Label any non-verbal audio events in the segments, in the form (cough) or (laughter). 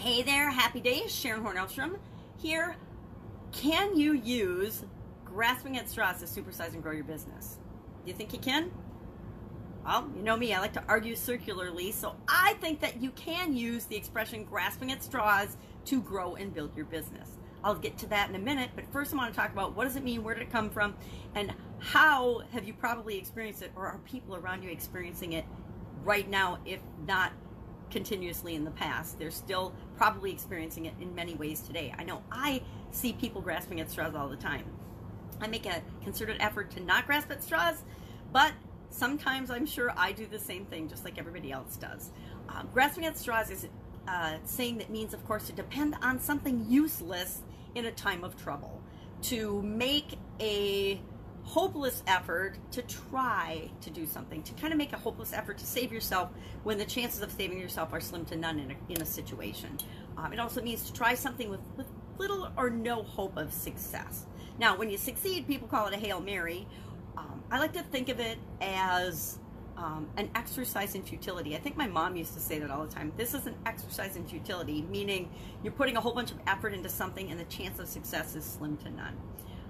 Hey there, happy days. Sharon Hornelstrom here. Can you use grasping at straws to supersize and grow your business? Do you think you can? Well, you know me, I like to argue circularly, so I think that you can use the expression grasping at straws to grow and build your business. I'll get to that in a minute, but first I want to talk about what does it mean, where did it come from, and how have you probably experienced it, or are people around you experiencing it right now, if not continuously in the past. They're still probably experiencing it in many ways today. I know I see people grasping at straws all the time. I make a concerted effort to not grasp at straws, but sometimes I'm sure I do the same thing just like everybody else does. Um, grasping at straws is a uh, saying that means, of course, to depend on something useless in a time of trouble, to make a hopeless effort to try to do something, to kind of make a hopeless effort to save yourself when the chances of saving yourself are slim to none in a, in a situation. Um, it also means to try something with, with little or no hope of success. Now, when you succeed, people call it a Hail Mary. Um, I like to think of it as um, an exercise in futility. I think my mom used to say that all the time. This is an exercise in futility, meaning you're putting a whole bunch of effort into something and the chance of success is slim to none.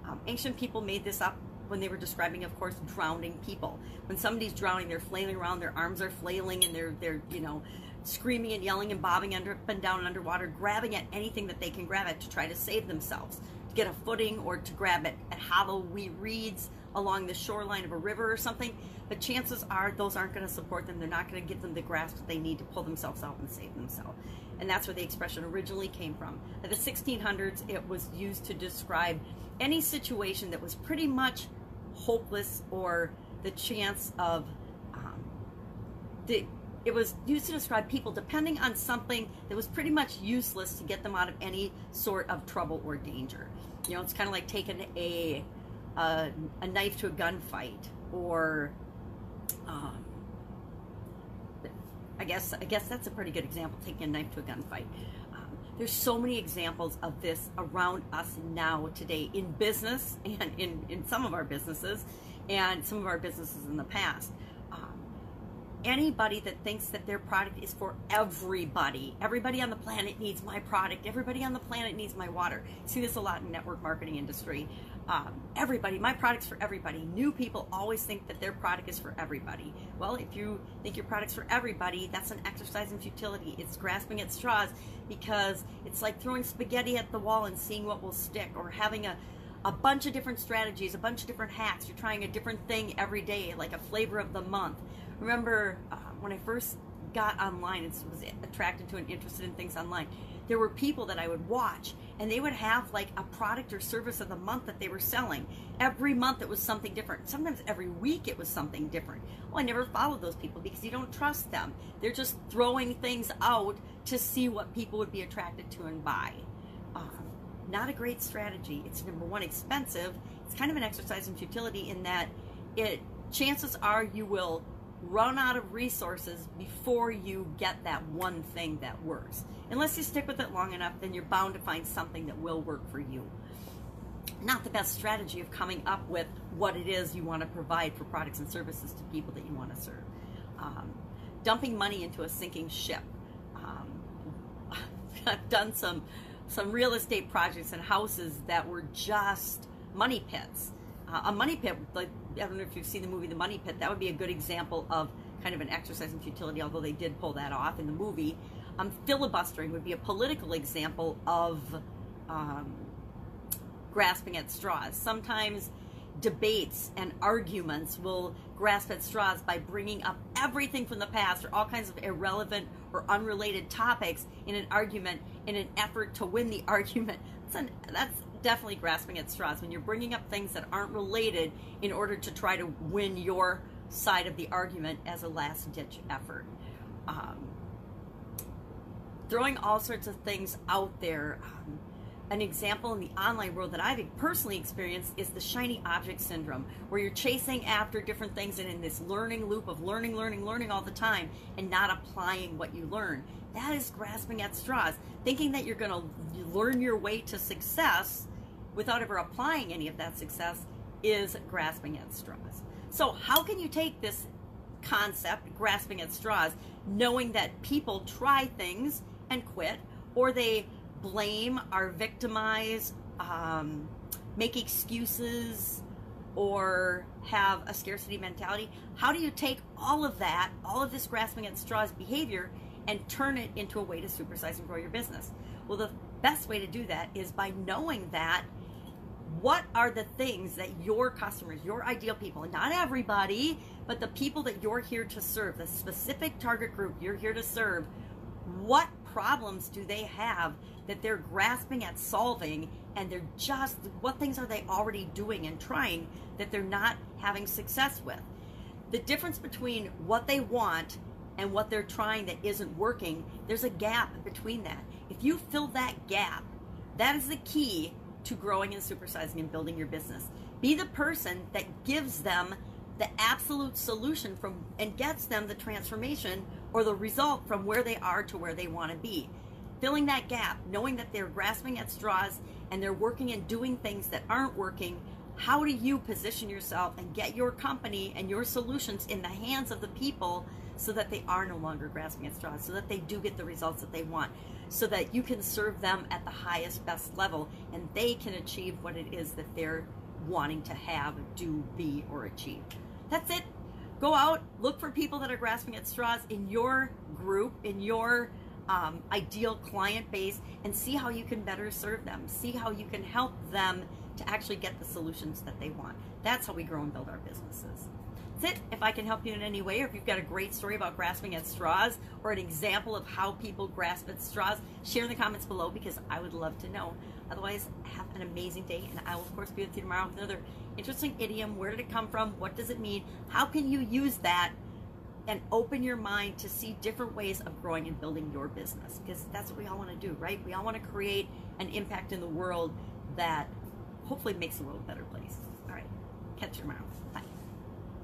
Um, ancient people made this up when they were describing, of course, drowning people. When somebody's drowning, they're flailing around, their arms are flailing, and they're they're you know screaming and yelling and bobbing under, up and down underwater, grabbing at anything that they can grab at to try to save themselves, to get a footing, or to grab at, at hollow reeds along the shoreline of a river or something. But chances are those aren't going to support them. They're not going to give them the grasp that they need to pull themselves out and save themselves. And that's where the expression originally came from. In the 1600s, it was used to describe any situation that was pretty much hopeless or the chance of um, the it was used to describe people depending on something that was pretty much useless to get them out of any sort of trouble or danger. You know, it's kind of like taking a a, a knife to a gunfight, or um, I guess I guess that's a pretty good example. Taking a knife to a gunfight. Um, there's so many examples of this around us now today in business (laughs) and in in some of our businesses and some of our businesses in the past anybody that thinks that their product is for everybody. Everybody on the planet needs my product. Everybody on the planet needs my water. see this a lot in network marketing industry. Um, everybody, my product's for everybody. New people always think that their product is for everybody. Well, if you think your product's for everybody, that's an exercise in futility. It's grasping at straws because it's like throwing spaghetti at the wall and seeing what will stick or having a a bunch of different strategies, a bunch of different hacks. You're trying a different thing every day, like a flavor of the month remember uh, when I first got online and was attracted to and interested in things online, there were people that I would watch and they would have like a product or service of the month that they were selling. Every month it was something different. Sometimes every week it was something different. Well, I never followed those people because you don't trust them. They're just throwing things out to see what people would be attracted to and buy. Um, not a great strategy. It's number one, expensive. It's kind of an exercise in futility in that it chances are you will run out of resources before you get that one thing that works. Unless you stick with it long enough, then you're bound to find something that will work for you. Not the best strategy of coming up with what it is you want to provide for products and services to people that you want to serve. Um, dumping money into a sinking ship. Um, (laughs) I've done some some real estate projects and houses that were just money pits uh, a money pit, like I don't know if you've seen the movie The Money Pit, that would be a good example of kind of an exercise in futility, although they did pull that off in the movie. Um, filibustering would be a political example of um, grasping at straws. Sometimes debates and arguments will grasp at straws by bringing up everything from the past or all kinds of irrelevant or unrelated topics in an argument in an effort to win the (laughs) argument. That's, an, that's definitely grasping at straws when you're bringing up things that aren't related in order to try to win your side of the argument as a last ditch effort. Um, throwing all sorts of things out there. Um, an example in the online world that I've personally experienced is the shiny object syndrome, where you're chasing after different things and in this learning loop of learning, learning, learning all the time and not applying what you learn. That is grasping at straws, thinking that you're going to learn your way to success without ever applying any of that success is grasping at straws. So, how can you take this concept, grasping at straws, knowing that people try things and quit, or they blame or victimize, um, make excuses, or have a scarcity mentality. How do you take all of that, all of this grasping at straws behavior, and turn it into a way to supersize and grow your business? Well, the best way to do that is by knowing that what are the things that your customers, your ideal people, not everybody, but the people that you're here to serve, the specific target group you're here to serve, what problems do they have that they're grasping at solving and they're just what things are they already doing and trying that they're not having success with? The difference between what they want and what they're trying that isn't working there's a gap between that. If you fill that gap that is the key to growing and supersizing and building your business. Be the person that gives them the absolute solution from and gets them the transformation or the result from where they are to where they want to be. Filling that gap, knowing that they're grasping at straws and they're working and doing things that aren't working, how do you position yourself and get your company and your solutions in the hands of the people so that they are no longer grasping at straws, so that they do get the results that they want, so that you can serve them at the highest, best level and they can achieve what it is that they're wanting to have, do, be, or achieve. That's it. Go out, look for people that are grasping at straws in your group, in your um, ideal client base, and see how you can better serve them. See how you can help them to actually get the solutions that they want. That's how we grow and build our businesses. That's it. If I can help you in any way, or if you've got a great story about grasping at straws or an example of how people grasp at straws, share in the comments below because I would love to know. Otherwise, have an amazing day, and I will, of course, be with you tomorrow with another interesting idiom. Where did it come from? What does it mean? How can you use that and open your mind to see different ways of growing and building your business? Because that's what we all want to do, right? We all want to create an impact in the world that hopefully makes the world a better place. All right, catch you tomorrow. Bye.